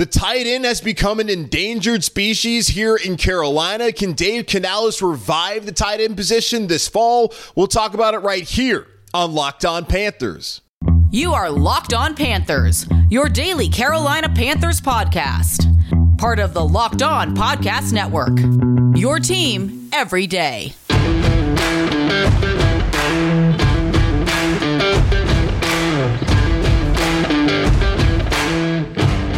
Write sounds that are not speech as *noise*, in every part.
The tight end has become an endangered species here in Carolina. Can Dave Canales revive the tight end position this fall? We'll talk about it right here on Locked On Panthers. You are Locked On Panthers, your daily Carolina Panthers podcast. Part of the Locked On Podcast Network. Your team every day.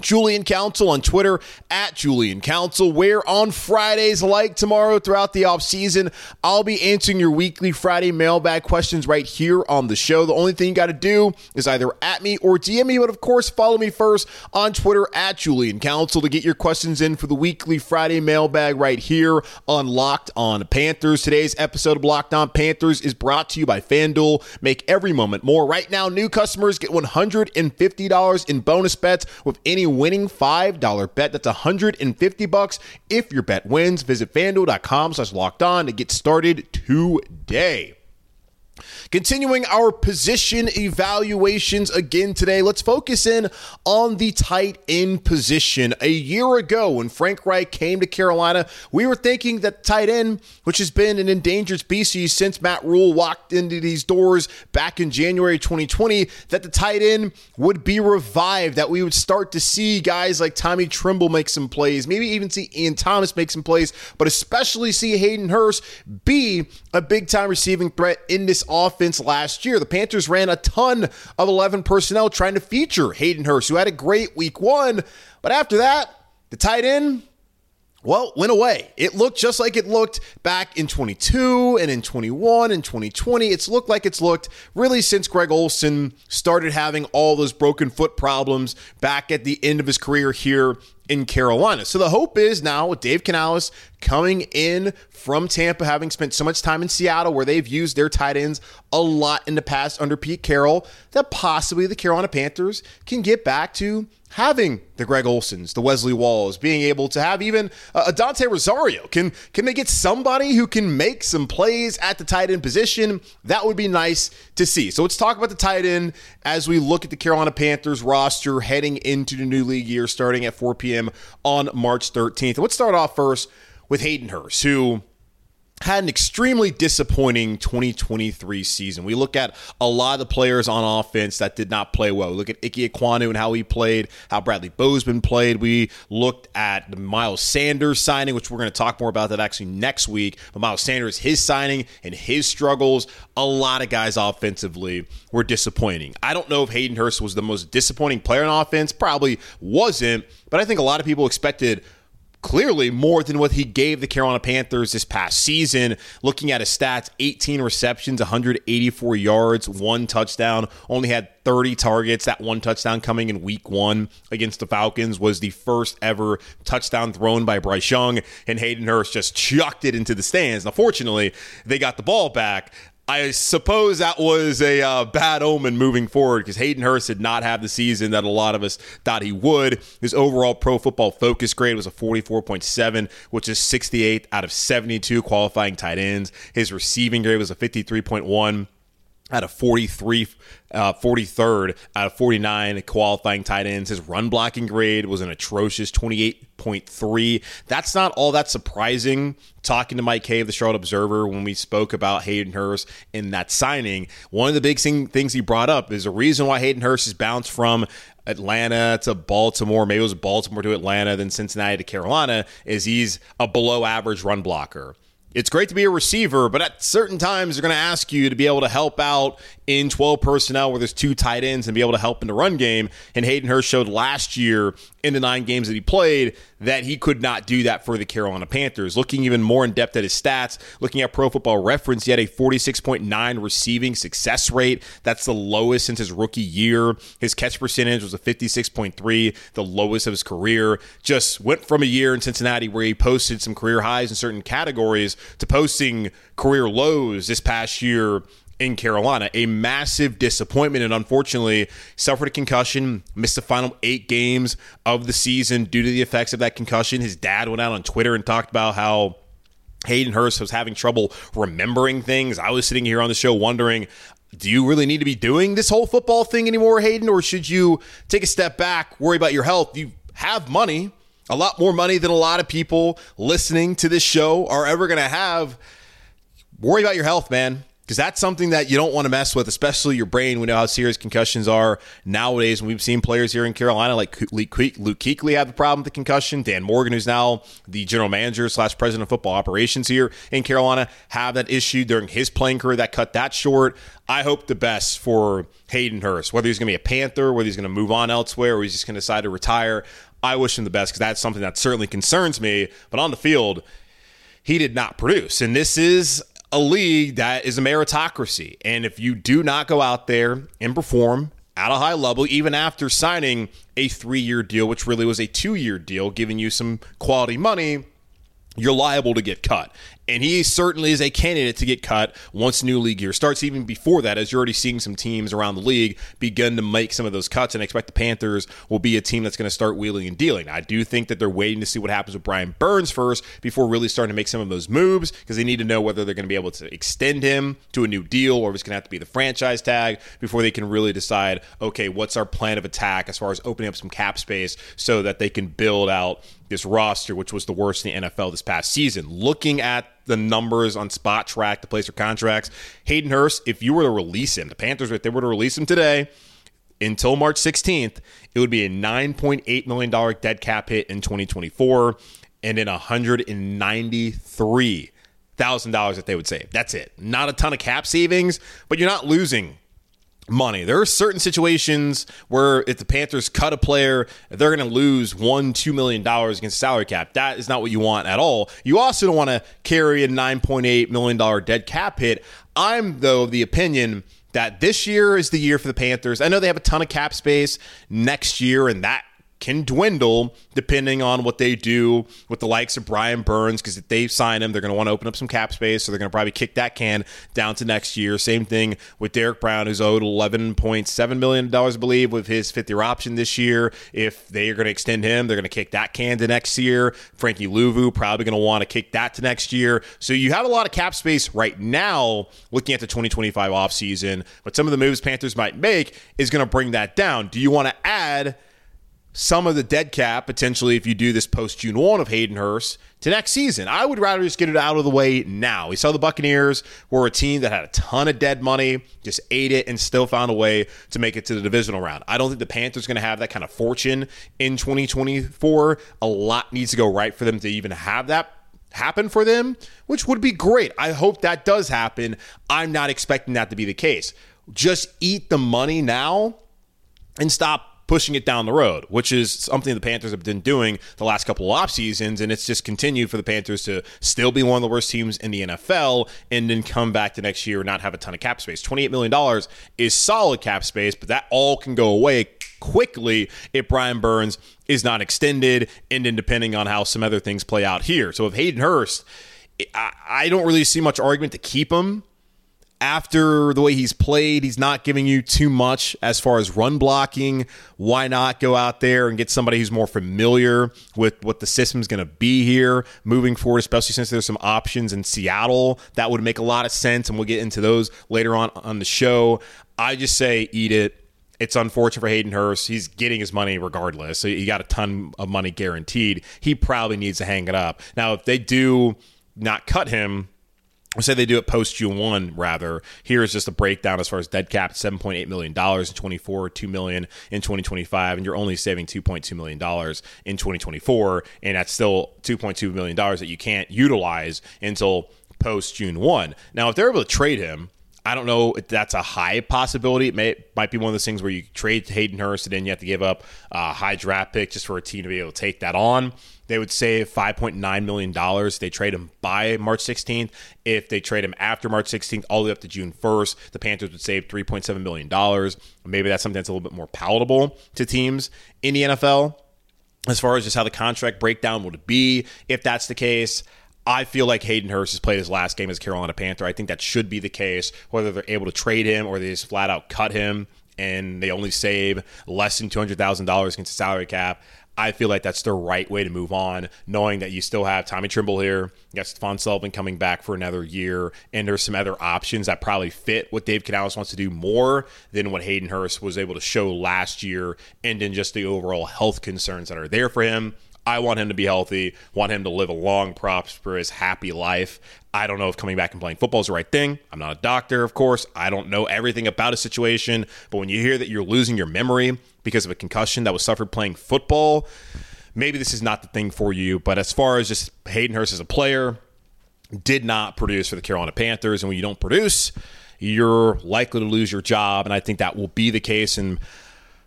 Julian Council on Twitter at Julian Council, where on Fridays, like tomorrow throughout the off season, I'll be answering your weekly Friday mailbag questions right here on the show. The only thing you got to do is either at me or DM me, but of course, follow me first on Twitter at Julian Council to get your questions in for the weekly Friday mailbag right here on Locked On Panthers. Today's episode of Locked On Panthers is brought to you by FanDuel. Make every moment more. Right now, new customers get $150 in bonus bets with any winning $5 bet. That's 150 bucks if your bet wins. Visit fanduel.com slash locked on to get started today. Continuing our position evaluations again today, let's focus in on the tight end position. A year ago, when Frank Reich came to Carolina, we were thinking that tight end, which has been an endangered species since Matt Rhule walked into these doors back in January 2020, that the tight end would be revived, that we would start to see guys like Tommy Tremble make some plays, maybe even see Ian Thomas make some plays, but especially see Hayden Hurst be a big time receiving threat in this offense last year. The Panthers ran a ton of 11 personnel trying to feature Hayden Hurst, who had a great week one. But after that, the tight end, well, went away. It looked just like it looked back in 22 and in 21 and 2020. It's looked like it's looked really since Greg Olsen started having all those broken foot problems back at the end of his career here in Carolina. So the hope is now with Dave Canales coming in from Tampa, having spent so much time in Seattle where they've used their tight ends a lot in the past under Pete Carroll, that possibly the Carolina Panthers can get back to having the Greg Olsens, the Wesley Walls, being able to have even uh, a Dante Rosario. Can can they get somebody who can make some plays at the tight end position? That would be nice to see. So let's talk about the tight end as we look at the Carolina Panthers roster heading into the new league year starting at 4 p.m. on March 13th. Let's start off first with Hayden Hurst, who had an extremely disappointing 2023 season. We look at a lot of the players on offense that did not play well. We look at Ike Ekwonu and how he played, how Bradley Bozeman played. We looked at the Miles Sanders signing, which we're going to talk more about that actually next week. But Miles Sanders, his signing and his struggles, a lot of guys offensively were disappointing. I don't know if Hayden Hurst was the most disappointing player on offense. Probably wasn't, but I think a lot of people expected clearly more than what he gave the Carolina Panthers this past season. Looking at his stats 18 receptions, 184 yards, one touchdown, only had 30 targets. That one touchdown coming in week one against the Falcons was the first ever touchdown thrown by Bryce Young, and Hayden Hurst just chucked it into the stands. Now, fortunately, they got the ball back. I suppose that was a uh, bad omen moving forward because Hayden Hurst did not have the season that a lot of us thought he would. His overall pro football focus grade was a 44.7, which is 68 out of 72 qualifying tight ends. His receiving grade was a 53.1 out of 43, uh, 43rd out of 49 qualifying tight ends. His run blocking grade was an atrocious 28.3. That's not all that surprising. Talking to Mike Cave, the Charlotte Observer, when we spoke about Hayden Hurst in that signing, one of the big thing, things he brought up is a reason why Hayden Hurst has bounced from Atlanta to Baltimore, maybe it was Baltimore to Atlanta, then Cincinnati to Carolina, is he's a below average run blocker it's great to be a receiver, but at certain times they're going to ask you to be able to help out in 12 personnel where there's two tight ends and be able to help in the run game. And Hayden Hurst showed last year in the nine games that he played that he could not do that for the Carolina Panthers. Looking even more in depth at his stats, looking at Pro Football Reference, he had a 46.9 receiving success rate. That's the lowest since his rookie year. His catch percentage was a 56.3, the lowest of his career. Just went from a year in Cincinnati where he posted some career highs in certain categories to posting career lows this past year in Carolina. A massive disappointment, and unfortunately, suffered a concussion, missed the final eight games of the season due to the effects of that concussion. His dad went out on Twitter and talked about how. Hayden Hurst was having trouble remembering things. I was sitting here on the show wondering, do you really need to be doing this whole football thing anymore, Hayden? Or should you take a step back, worry about your health? You have money, a lot more money than a lot of people listening to this show are ever going to have. Worry about your health, man because that's something that you don't want to mess with, especially your brain. We know how serious concussions are nowadays. And we've seen players here in Carolina like Luke Kuechly have a problem with the concussion. Dan Morgan, who's now the general manager slash president of football operations here in Carolina, have that issue during his playing career that cut that short. I hope the best for Hayden Hurst, whether he's going to be a Panther, whether he's going to move on elsewhere, or he's just going to decide to retire. I wish him the best because that's something that certainly concerns me. But on the field, he did not produce. And this is a league that is a meritocracy. And if you do not go out there and perform at a high level, even after signing a three year deal, which really was a two year deal, giving you some quality money, you're liable to get cut. And he certainly is a candidate to get cut once new league year starts. Even before that, as you're already seeing some teams around the league begin to make some of those cuts, and expect the Panthers will be a team that's going to start wheeling and dealing. I do think that they're waiting to see what happens with Brian Burns first before really starting to make some of those moves because they need to know whether they're going to be able to extend him to a new deal or if it's going to have to be the franchise tag before they can really decide, okay, what's our plan of attack as far as opening up some cap space so that they can build out this roster, which was the worst in the NFL this past season. Looking at the numbers on Spotrac, to place their contracts. Hayden Hurst, if you were to release him, the Panthers, if they were to release him today until March 16th, it would be a $9.8 million dead cap hit in 2024 and then $193,000 that they would save. That's it. Not a ton of cap savings, but you're not losing money. There are certain situations where if the Panthers cut a player, they're going to lose one, two million dollars against salary cap. That is not what you want at all. You also don't want to carry a nine point eight million dollar dead cap hit. I'm though of the opinion that this year is the year for the Panthers. I know they have a ton of cap space next year, and that can dwindle depending on what they do with the likes of Brian Burns. Because if they sign him, they're going to want to open up some cap space, so they're going to probably kick that can down to next year. Same thing with Derrick Brown, who's owed eleven point seven million dollars, I believe, with his fifth year option this year. If they are going to extend him, they're going to kick that can to next year. Frankie Luvu probably going to want to kick that to next year. So you have a lot of cap space right now looking at the 2025 offseason, but some of the moves Panthers might make is going to bring that down. Do you want to add some of the dead cap potentially if you do this post June 1 of Hayden Hurst to next season. I would rather just get it out of the way now. We saw the Buccaneers were a team that had a ton of dead money, just ate it, and still found a way to make it to the divisional round. I don't think the Panthers are going to have that kind of fortune in 2024. A lot needs to go right for them to even have that happen for them, which would be great. I hope that does happen. I'm not expecting that to be the case. Just eat the money now and stop pushing it down the road, which is something the Panthers have been doing the last couple of off seasons, and it's just continued for the Panthers to still be one of the worst teams in the NFL and then come back the next year and not have a ton of cap space. $28 million is solid cap space, but that all can go away quickly if Brian Burns is not extended, and then depending on how some other things play out here. So if Hayden Hurst, I don't really see much argument to keep him after the way he's played, he's not giving you too much as far as run blocking. Why not go out there and get somebody who's more familiar with what the system's going to be here moving forward, especially since there's some options in Seattle that would make a lot of sense, and we'll get into those later on on the show. I just say eat it. It's unfortunate for Hayden Hurst. He's getting his money regardless. So he got a ton of money guaranteed. He probably needs to hang it up. Now, if they do not cut him, say they do it post June one rather. Here is just a breakdown as far as dead cap: seven point eight million dollars in twenty four, two million in twenty twenty five, and you're only saving two point two million dollars in twenty twenty four, and that's still two point two million dollars that you can't utilize until post June 1. Now, if they're able to trade him, I don't know if that's a high possibility. It may might be one of those things where you trade Hayden Hurst and then you have to give up a high draft pick just for a team to be able to take that on. They would save $5.9 million. They trade him by March 16th. If they trade him after March 16th, all the way up to June 1st, the Panthers would save $3.7 million. Maybe that's something that's a little bit more palatable to teams in the NFL as far as just how the contract breakdown would be. If that's the case, I feel like Hayden Hurst has played his last game as Carolina Panther. I think that should be the case, whether they're able to trade him or they just flat out cut him and they only save less than $200,000 against the salary cap. I feel like that's the right way to move on, knowing that you still have Tommy Tremble here, you got Stephen Sullivan coming back for another year, and there's some other options that probably fit what Dave Canales wants to do more than what Hayden Hurst was able to show last year, and in just the overall health concerns that are there for him. I want him to be healthy, want him to live a long, prosperous, happy life. I don't know if coming back and playing football is the right thing. I'm not a doctor, of course. I don't know everything about a situation. But when you hear that you're losing your memory because of a concussion that was suffered playing football, maybe this is not the thing for you. But as far as just Hayden Hurst as a player, did not produce for the Carolina Panthers. And when you don't produce, you're likely to lose your job. And I think that will be the case. And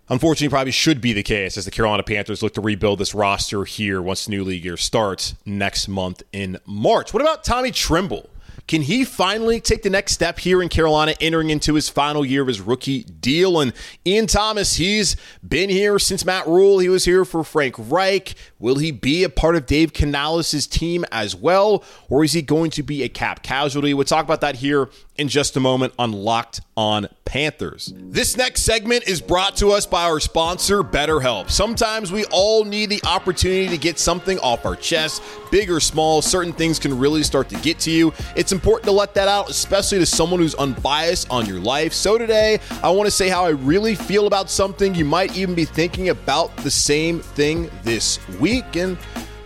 Unfortunately, probably should be the case as the Carolina Panthers look to rebuild this roster here once the new league year starts next month in March. What about Tommy Tremble? Can he finally take the next step here in Carolina, entering into his final year of his rookie deal? And Ian Thomas, he's been here since Matt Rhule. He was here for Frank Reich. Will he be a part of Dave Canales' team as well? Or is he going to be a cap casualty? We'll talk about that here in just a moment on Locked on Panthers. This next segment is brought to us by our sponsor, BetterHelp. Sometimes we all need the opportunity to get something off our chest, big or small. Certain things can really start to get to you. It's important to let that out, especially to someone who's unbiased on your life. So today, I want to say how I really feel about something. You might even be thinking about the same thing this week. Week, and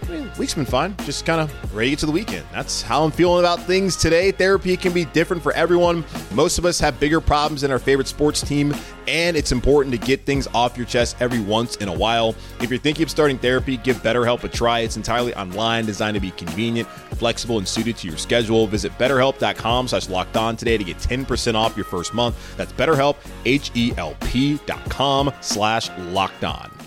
I mean, week's been fine. Just kind of ready to the weekend. That's how I'm feeling about things today. Therapy can be different for everyone. Most of us have bigger problems than our favorite sports team, and it's important to get things off your chest every once in a while. If you're thinking of starting therapy, give BetterHelp a try. It's entirely online, designed to be convenient, flexible, and suited to your schedule. Visit betterhelp.com slash locked on today to get 10% off your first month. That's betterhelp, H-E-L-P dot com slash locked on.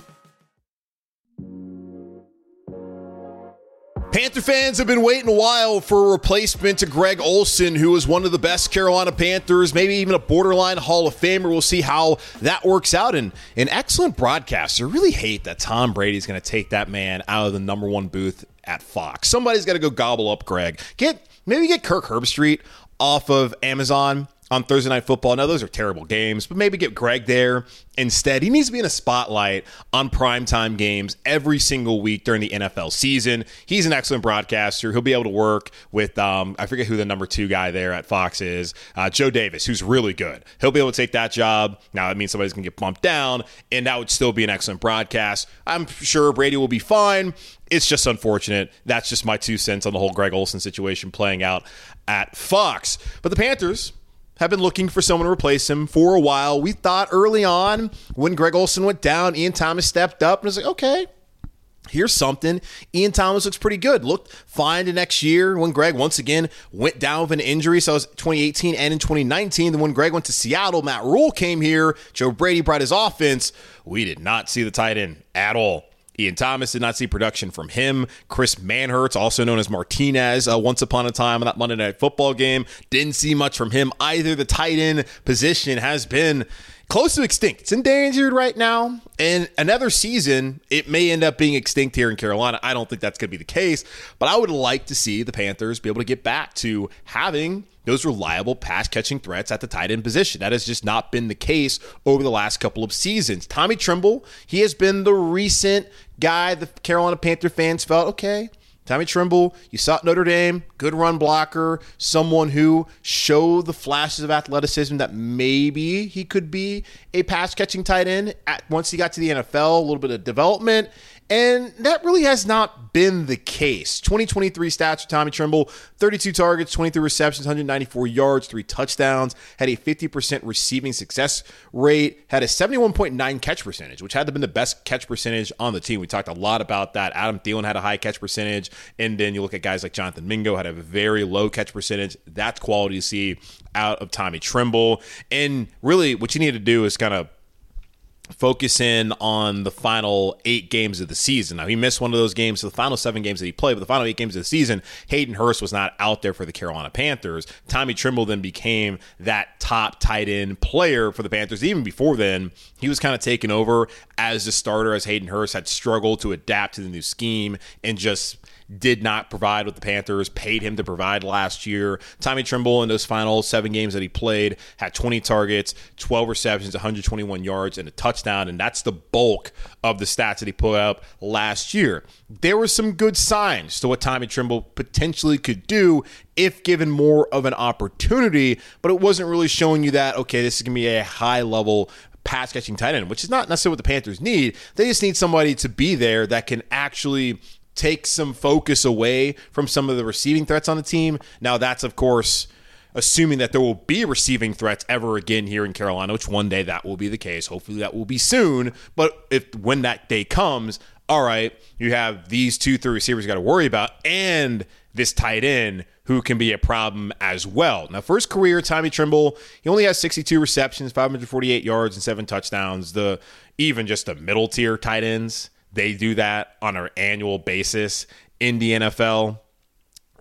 Panther fans have been waiting a while for a replacement to Greg Olsen, who was one of the best Carolina Panthers, maybe even a borderline Hall of Famer. We'll see how that works out. And an excellent broadcaster. Really hate that Tom Brady's going to take that man out of the number one booth at Fox. Somebody's got to go gobble up Greg. Get maybe get Kirk Herbstreit off of Amazon on Thursday Night Football. Now, those are terrible games, but maybe get Greg there instead. He needs to be in a spotlight on primetime games every single week during the NFL season. He's an excellent broadcaster. He'll be able to work with, um, I forget who the number two guy there at Fox is, uh, Joe Davis, who's really good. He'll be able to take that job. Now, that means somebody's going to get bumped down, and that would still be an excellent broadcast. I'm sure Brady will be fine. It's just unfortunate. That's just my two cents on the whole Greg Olsen situation playing out at Fox. But the Panthers, have been looking for someone to replace him for a while. We thought early on when Greg Olsen went down, Ian Thomas stepped up and was like, okay, here's something. Ian Thomas looks pretty good. Looked fine the next year when Greg once again went down with an injury. So it was 2018 and in 2019. Then when Greg went to Seattle, Matt Rhule came here. Joe Brady brought his offense. We did not see the tight end at all. Ian Thomas did not see production from him. Chris Manhertz, also known as Martinez, uh, once upon a time in that Monday Night Football game, didn't see much from him either. The tight end position has been close to extinct. It's endangered right now. And another season, it may end up being extinct here in Carolina. I don't think that's going to be the case, but I would like to see the Panthers be able to get back to having those reliable pass catching threats at the tight end position. That has just not been the case over the last couple of seasons. Tommy Tremble, he has been the recent guy the Carolina Panther fans felt, okay, Tommy Tremble, you saw Notre Dame, good run blocker, someone who showed the flashes of athleticism that maybe he could be a pass catching tight end at, once he got to the NFL, a little bit of development, And that really has not been the case. 2023 stats for Tommy Tremble 32 targets, 23 receptions, 194 yards, three touchdowns, had a 50% receiving success rate, had a 71.9 catch percentage, which had to been the best catch percentage on the team. We talked a lot about that. Adam Thielen had a high catch percentage. And then you look at guys like Jonathan Mingo, had a very low catch percentage. That's quality to see out of Tommy Tremble. And really, what you need to do is kind of focus in on the final eight games of the season. Now, he missed one of those games, so the final seven games that he played, but the final eight games of the season, Hayden Hurst was not out there for the Carolina Panthers. Tommy Tremble then became that top tight end player for the Panthers. Even before then, he was kind of taken over as the starter as Hayden Hurst had struggled to adapt to the new scheme and just did not provide what the Panthers paid him to provide last year. Tommy Tremble in those final seven games that he played had 20 targets, 12 receptions, 121 yards, and a touchdown. And that's the bulk of the stats that he put up last year. There were some good signs to what Tommy Tremble potentially could do if given more of an opportunity, but it wasn't really showing you that, okay, this is going to be a high level pass catching tight end, which is not necessarily what the Panthers need. They just need somebody to be there that can actually take some focus away from some of the receiving threats on the team. Now, that's, of course, assuming that there will be receiving threats ever again here in Carolina, which one day that will be the case. Hopefully, that will be soon. But if when that day comes, all right, you have these two, three receivers you got to worry about, and this tight end who can be a problem as well. Now, first career, Tommy Tremble, he only has 62 receptions, 548 yards, and seven touchdowns. The even just the middle tier tight ends they do that on an annual basis in the NFL.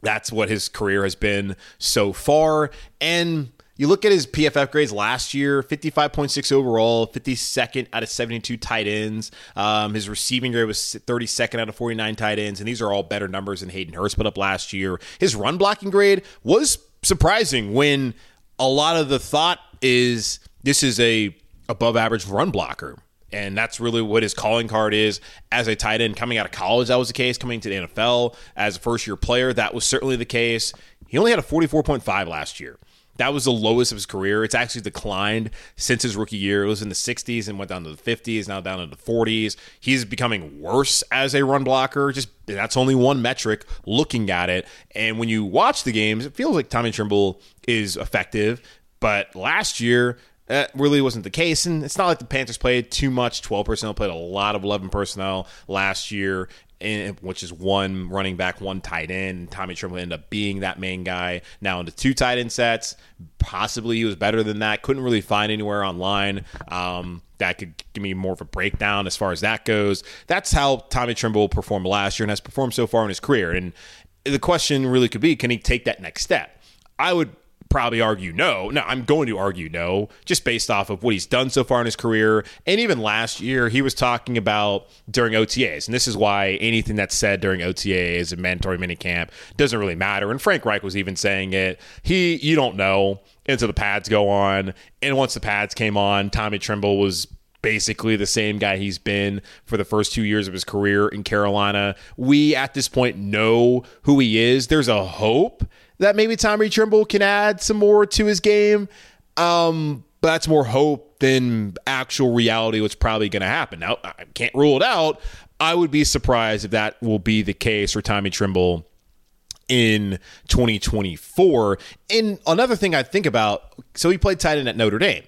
That's what his career has been so far. And you look at his PFF grades last year 55.6 overall, 52nd out of 72 tight ends. Um, his receiving grade was 32nd out of 49 tight ends. And these are all better numbers than Hayden Hurst put up last year. His run blocking grade was surprising when a lot of the thought is this is a above average run blocker and that's really what his calling card is as a tight end coming out of college that was the case coming to the NFL as a first year player that was certainly the case he only had a 44.5 last year that was the lowest of his career. It's actually declined since his rookie year. It was in the 60s and went down to the 50s, now down to the 40s. He's becoming worse as a run blocker. Just that's only one metric looking at it. And when you watch the games, it feels like Tommy Tremble is effective. But last year, that really wasn't the case. And it's not like the Panthers played too much 12 personnel, played a lot of 11 personnel last year, which is one running back, one tight end. Tommy Tremble ended up being that main guy. Now into two tight end sets. Possibly he was better than that. Couldn't really find anywhere online. Um, that could give me more of a breakdown as far as that goes. That's how Tommy Tremble performed last year and has performed so far in his career. And the question really could be can he take that next step? I would probably argue no. No, I'm going to argue no, just based off of what he's done so far in his career. And even last year, he was talking about during OTAs. And this is why anything that's said during OTAs and mandatory minicamp doesn't really matter. And Frank Reich was even saying it. He, you don't know until the pads go on. And once the pads came on, Tommy Tremble was basically the same guy he's been for the first two years of his career in Carolina. We at this point know who he is. There's a hope that maybe Tommy Tremble can add some more to his game. Um, but that's more hope than actual reality, what's probably going to happen. Now, I can't rule it out. I would be surprised if that will be the case for Tommy Tremble in 2024. And another thing I think about so he played tight end at Notre Dame.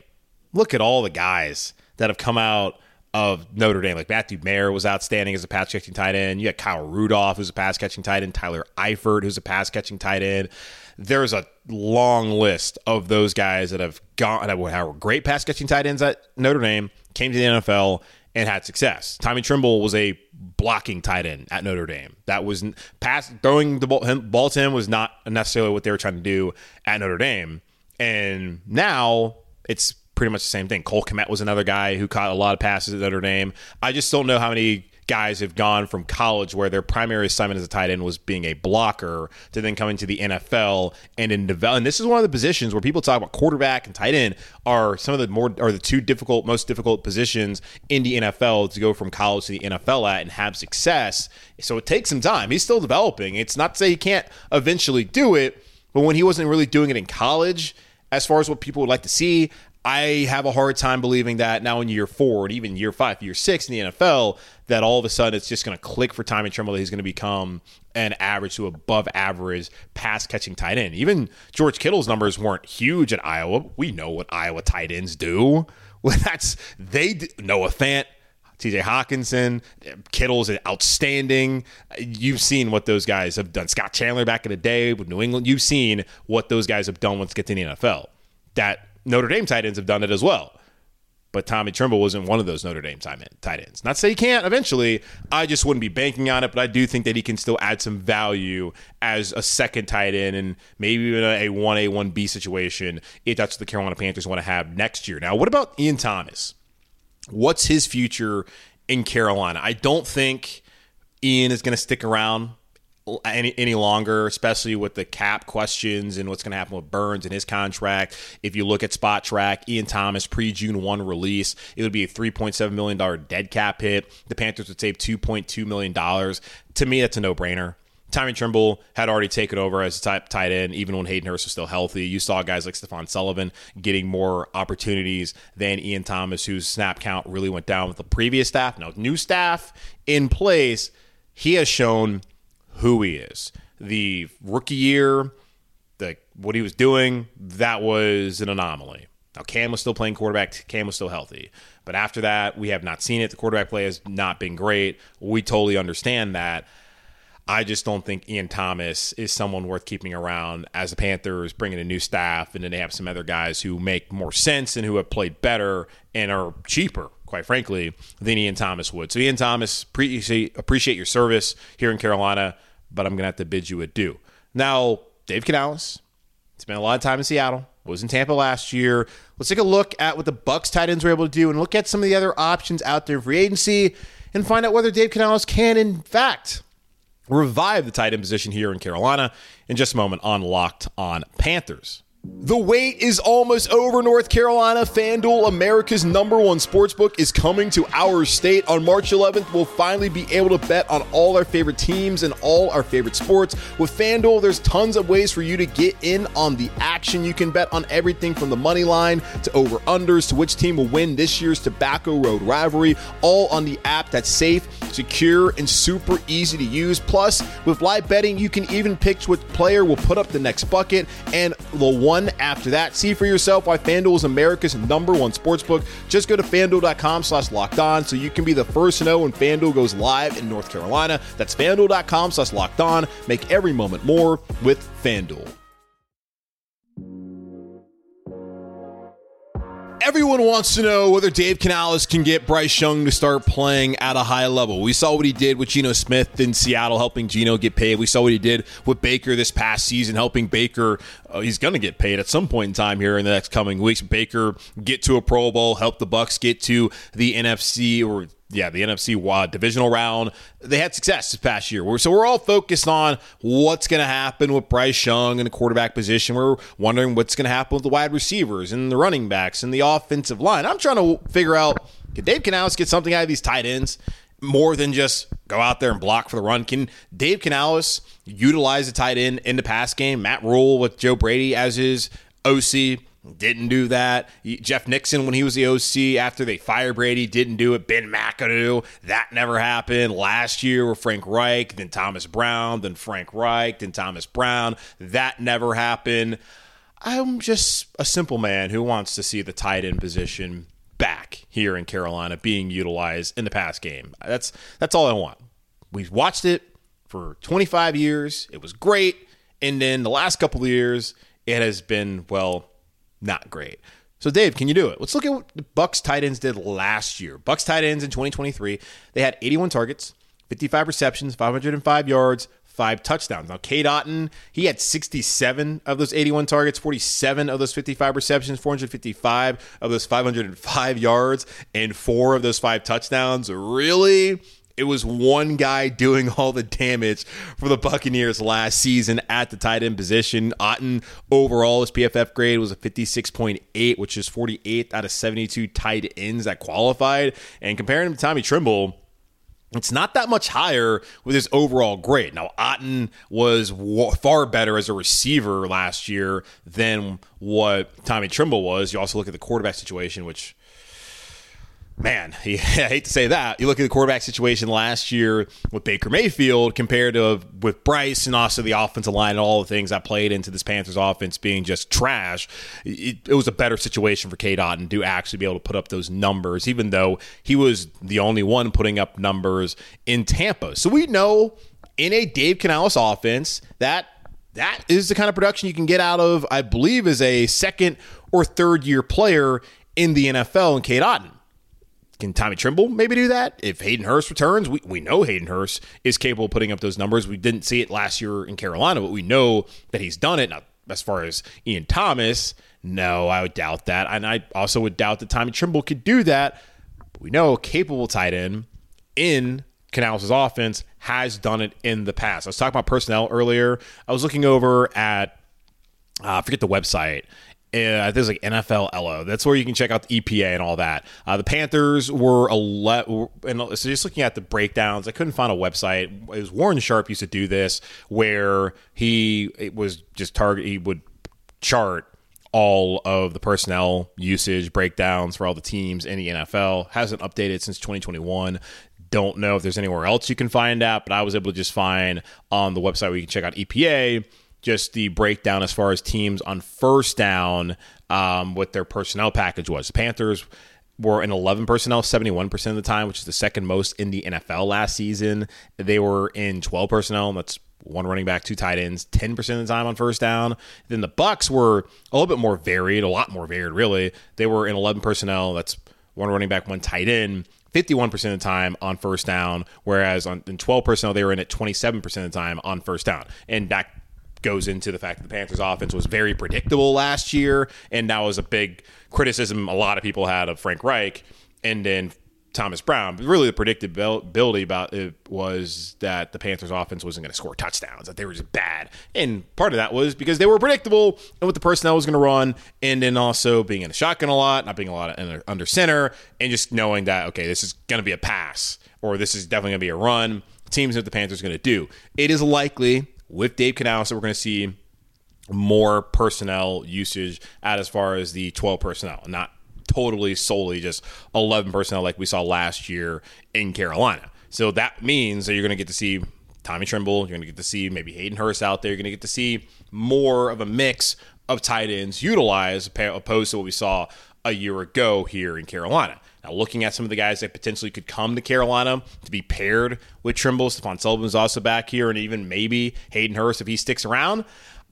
Look at all the guys that have come out of Notre Dame. Like Matthew Mayer was outstanding as a pass catching tight end. You had Kyle Rudolph, who's a pass catching tight end. Tyler Eifert, who's a pass catching tight end. There's a long list of those guys that have gone that were great pass catching tight ends at Notre Dame, came to the NFL and had success. Tommy Tremble was a blocking tight end at Notre Dame. That was pass throwing the ball, ball to him was not necessarily what they were trying to do at Notre Dame. And now it's pretty much the same thing. Cole Kmet was another guy who caught a lot of passes at Notre Dame. I just don't know how many guys have gone from college where their primary assignment as a tight end was being a blocker to then coming to the NFL and in develop. And this is one of the positions where people talk about quarterback and tight end are some of the more are the two difficult, most difficult positions in the NFL to go from college to the NFL at and have success. So it takes some time. He's still developing. It's not to say he can't eventually do it, but when he wasn't really doing it in college, as far as what people would like to see, I have a hard time believing that now in year four and even year five, year six in the NFL, that all of a sudden it's just going to click for Tommy Tremble that he's going to become an average to above average pass catching tight end. Even George Kittle's numbers weren't huge at Iowa. We know what Iowa tight ends do. *laughs* Well, that's they Noah Fant, TJ Hockenson, Kittle's outstanding. You've seen what those guys have done. Scott Chandler back in the day with New England. You've seen what those guys have done once get to the NFL. That Notre Dame tight ends have done it as well. But Tommy Tremble wasn't one of those Notre Dame tight ends. Not to say he can't eventually. I just wouldn't be banking on it, but I do think that he can still add some value as a second tight end and maybe even a 1A, 1B situation if that's what the Carolina Panthers want to have next year. Now, what about Ian Thomas? What's his future in Carolina? I don't think Ian is going to stick around any, any longer, especially with the cap questions and what's going to happen with Burns and his contract. If you look at Spotrac, Ian Thomas pre June 1 release, it would be a $3.7 million dead cap hit. The Panthers would save $2.2 million. To me, that's a no brainer. Tommy Tremble had already taken over as a tight, tight end, even when Hayden Hurst was still healthy. You saw guys like Stephen Sullivan getting more opportunities than Ian Thomas, whose snap count really went down with the previous staff. Now, new staff in place, he has shown – who he is. The rookie year, the what he was doing, that was an anomaly. Now Cam was still playing quarterback. Cam was still healthy, but after that, we have not seen it. The quarterback play has not been great. We totally understand that. I just don't think Ian Thomas is someone worth keeping around as the Panthers bringing a new staff, and then they have some other guys who make more sense and who have played better and are cheaper quite frankly, than Ian Thomas would. So, Ian Thomas, appreciate your service here in Carolina, but I'm going to have to bid you adieu. Now, Dave Canales spent a lot of time in Seattle, was in Tampa last year. Let's take a look at what the Bucs tight ends were able to do and look at some of the other options out there in free agency and find out whether Dave Canales can, in fact, revive the tight end position here in Carolina in just a moment on Locked on Panthers. The wait is almost over. North Carolina FanDuel, America's number one sportsbook, is coming to our state. On March 11th, we'll finally be able to bet on all our favorite teams and all our favorite sports. With FanDuel, there's tons of ways for you to get in on the action. You can bet on everything from the money line to over unders to which team will win this year's Tobacco Road rivalry, all on the app that's safe, secure, and super easy to use. Plus, with live betting, you can even pick which player will put up the next bucket and the one one after that. See for yourself why FanDuel is America's number one sportsbook. Just go to fanduel.com slash locked on so you can be the first to know when FanDuel goes live in North Carolina. That's fanduel.com slash locked on. Make every moment more with FanDuel. Everyone wants to know whether Dave Canales can get Bryce Young to start playing at a high level. We saw what he did with Geno Smith in Seattle, helping Geno get paid. We saw what he did with Baker this past season, helping Baker. Uh, he's going to get paid at some point in time here in the next coming weeks. Baker get to a Pro Bowl, help the Bucs get to the NFC or yeah, the NFC uh, divisional round. They had success this past year. So we're all focused on what's going to happen with Bryce Young in the quarterback position. We're wondering what's going to happen with the wide receivers and the running backs and the offensive line. I'm trying to figure out can Dave Canales get something out of these tight ends more than just go out there and block for the run? Can Dave Canales utilize the tight end in the pass game? Matt Rhule with Joe Brady as his OC didn't do that. Jeff Nixon, when he was the OC after they fired Brady, didn't do it. Ben McAdoo, that never happened. Last year with Frank Reich, then Thomas Brown, then Frank Reich, then Thomas Brown, that never happened. I'm just a simple man who wants to see the tight end position back here in Carolina being utilized in the pass game. That's that's all I want. We've watched it for 25 years. It was great, and then the last couple of years, it has been well not great. So, Dave, can you do it? Let's look at what the Bucs tight ends did last year. Bucs tight ends in 2023, they had 81 targets, 55 receptions, 505 yards, five touchdowns. Now, Cade Otton, he had 67 of those 81 targets, 47 of those 55 receptions, 455 of those 505 yards, and four of those five touchdowns. Really? It was one guy doing all the damage for the Buccaneers last season at the tight end position. Otton overall, his PFF grade was a 56.8, which is 48th out of 72 tight ends that qualified. And comparing him to Tommy Tremble, it's not that much higher with his overall grade. Now, Otton was far better as a receiver last year than what Tommy Tremble was. You also look at the quarterback situation, which man, *laughs* I hate to say that. You look at the quarterback situation last year with Baker Mayfield compared to with Bryce and also the offensive line and all the things that played into this Panthers offense being just trash. It, it was a better situation for Cade Otton to actually be able to put up those numbers, even though he was the only one putting up numbers in Tampa. So we know in a Dave Canales offense that that is the kind of production you can get out of, I believe, as a second or third year player in the NFL and Cade Otton. Can Tommy Tremble maybe do that? If Hayden Hurst returns, we, we know Hayden Hurst is capable of putting up those numbers. We didn't see it last year in Carolina, but we know that he's done it. Now, as far as Ian Thomas, no, I would doubt that. And I also would doubt that Tommy Tremble could do that. But we know a capable tight end in Canales' offense has done it in the past. I was talking about personnel earlier. I was looking over at uh, I forget the website, uh, there's like NFL LO. That's where you can check out the EPA and all that. Uh, the Panthers were a le- and so just looking at the breakdowns, I couldn't find a website. It was Warren Sharp used to do this where he it was just target. He would chart all of the personnel usage breakdowns for all the teams in the NFL. Hasn't updated since 2021 don't know if there's anywhere else you can find that, but I was able to just find on the website where you can check out EPA just the breakdown as far as teams on first down, um, what their personnel package was. The Panthers were in 11 personnel 71% of the time, which is the second most in the NFL last season. They were in 12 personnel, that's one running back, two tight ends, 10% of the time on first down. Then the Bucs were a little bit more varied, a lot more varied, really. They were in 11 personnel, that's one running back, one tight end. 51% of the time on first down, whereas on in 12 personnel, they were in at 27% of the time on first down. And that goes into the fact that the Panthers offense was very predictable last year, and that was a big criticism a lot of people had of Frank Reich and then Thomas Brown. But really, the predictability about it was that the Panthers offense wasn't going to score touchdowns, that they were just bad. And part of that was because they were predictable and what the personnel was going to run, and then also being in a shotgun a lot, not being a lot of under center, and just knowing that, okay, this is going to be a pass or this is definitely going to be a run. Teams that the Panthers are going to do. It is likely with Dave Canales we're going to see more personnel usage at as far as the 12 personnel, not totally solely just 11 personnel like we saw last year in Carolina. So that means that you're going to get to see Tommy Tremble, you're going to get to see maybe Hayden Hurst out there, you're going to get to see more of a mix of tight ends utilized opposed to what we saw a year ago here in Carolina. Now, looking at some of the guys that potentially could come to Carolina to be paired with Tremble, Stephen Sullivan's also back here, and even maybe Hayden Hurst if he sticks around.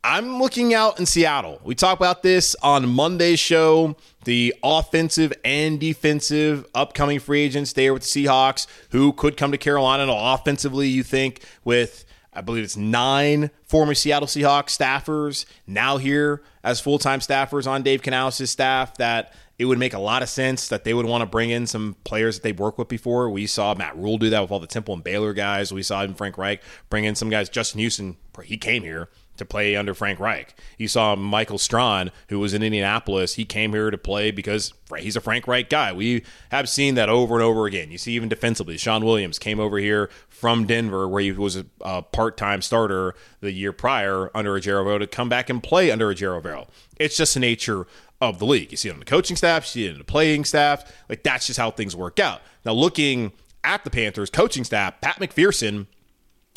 I'm looking out in Seattle. We talked about this on Monday's show. The offensive and defensive upcoming free agents there with the Seahawks who could come to Carolina. And offensively, you think with I believe it's nine former Seattle Seahawks staffers now here as full time staffers on Dave Canales' staff that it would make a lot of sense that they would want to bring in some players that they've worked with before. We saw Matt Rhule do that with all the Temple and Baylor guys. We saw even Frank Reich bring in some guys. Justin Houston, he came here to play under Frank Reich. You saw Michael Strachan, who was in Indianapolis. He came here to play because he's a Frank Reich guy. We have seen that over and over again. You see, even defensively, Sean Williams came over here from Denver, where he was a, a part-time starter the year prior under Ejiro to come back and play under Ejiro It's just the nature of the league. You see it on the coaching staff, you see it in the playing staff. Like that's just how things work out. Now, looking at the Panthers coaching staff, Pat McPherson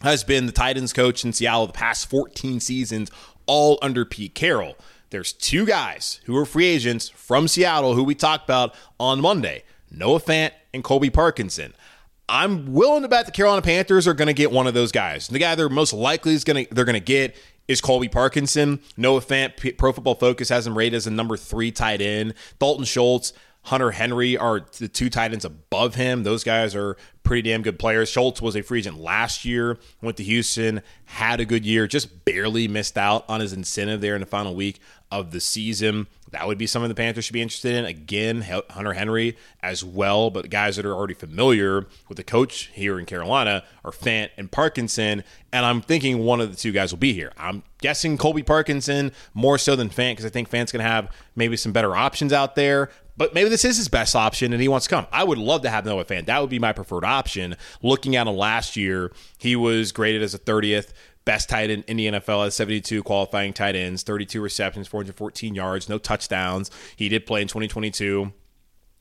has been the tight ends coach in Seattle the past 14 seasons, all under Pete Carroll. There's two guys who are free agents from Seattle who we talked about on Monday Noah Fant and Colby Parkinson. I'm willing to bet the Carolina Panthers are going to get one of those guys. The guy they're most likely is going to they're going to get is Colby Parkinson. Noah Fant, Pro Football Focus has him rated as a number three tight end. Dalton Schultz, Hunter Henry are the two tight ends above him. Those guys are pretty damn good players. Schultz was a free agent last year, went to Houston, had a good year, just barely missed out on his incentive there in the final week of the season. That would be something the Panthers should be interested in. Again, Hunter Henry as well, but guys that are already familiar with the coach here in Carolina are Fant and Parkinson. And I'm thinking one of the two guys will be here. I'm guessing Colby Parkinson more so than Fant because I think Fant's going to have maybe some better options out there. But maybe this is his best option and he wants to come. I would love to have Noah Fant. That would be my preferred option. Looking at him last year, he was graded as a 30th best tight end in the NFL has 72 qualifying tight ends, 32 receptions, 414 yards, no touchdowns. He did play in 2022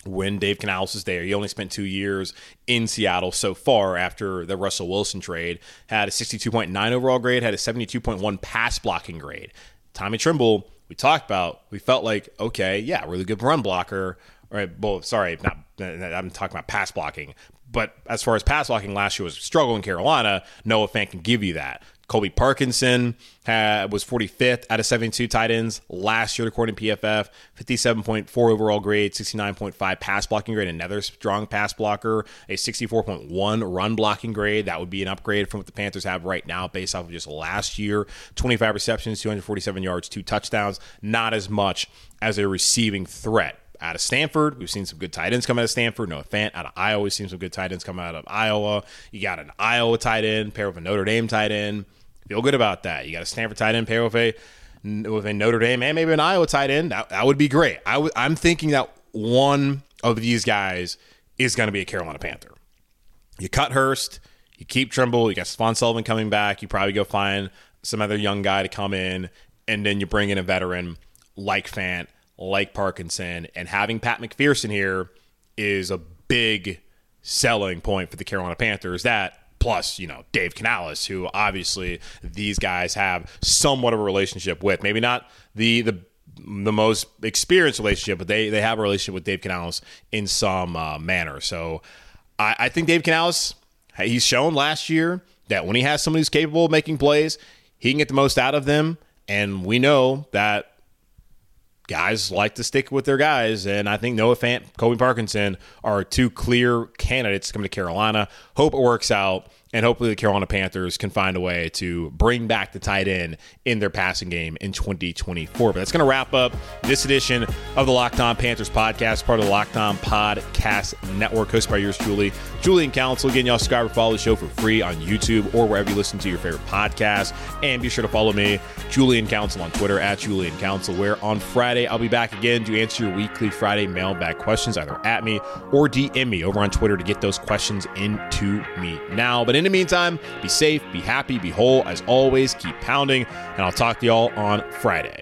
when Dave Canales was there. He only spent two years in Seattle so far after the Russell Wilson trade. Had a 62.9 overall grade, had a 72.1 pass blocking grade. Tommy Tremble, we talked about, we felt like, okay, yeah, really good run blocker. Right, well, sorry, not I'm talking about pass blocking. But as far as pass blocking last year was struggling in Carolina, Noah Fant can give you that. Colby Parkinson had, was 45th out of 72 tight ends last year, according to PFF. 57.4 overall grade, 69.5 pass blocking grade, another strong pass blocker, a 64.1 run blocking grade. That would be an upgrade from what the Panthers have right now based off of just last year. 25 receptions, 247 yards, two touchdowns. Not as much as a receiving threat out of Stanford. We've seen some good tight ends come out of Stanford. Noah Fant out of Iowa. We've seen some good tight ends come out of Iowa. You got an Iowa tight end pair with a Notre Dame tight end. Feel good about that. You got a Stanford tight end pair with a with a Notre Dame and maybe an Iowa tight end. That, that would be great. i w- I'm thinking that one of these guys is going to be a Carolina Panther. You cut Hurst, you keep Tremble. you got Spawn Sullivan coming back. You probably go find some other young guy to come in, and then you bring in a veteran like Fant, like Parkinson, and having Pat McPherson here is a big selling point for the Carolina Panthers. That plus you know Dave Canales, who obviously these guys have somewhat of a relationship with. Maybe not the the the most experienced relationship, but they they have a relationship with Dave Canales in some uh, manner. So I, I think Dave Canales he's shown last year that when he has somebody who's capable of making plays, he can get the most out of them. And we know that guys like to stick with their guys. And I think Noah Fant, Colby Parkinson are two clear candidates to come to Carolina. Hope it works out. And hopefully the Carolina Panthers can find a way to bring back the tight end in their passing game in 2024. But that's going to wrap up this edition of the Locked On Panthers podcast, part of the Locked On Podcast Network, hosted by yours truly, Julian Council. Again, y'all subscribe or follow the show for free on YouTube or wherever you listen to your favorite podcast. And be sure to follow me, Julian Council, on Twitter at Julian Council, where on Friday I'll be back again to answer your weekly Friday mailbag questions either at me or DM me over on Twitter to get those questions into me now. But in the meantime, be safe, be happy, be whole. As always, keep pounding, and I'll talk to y'all on Friday.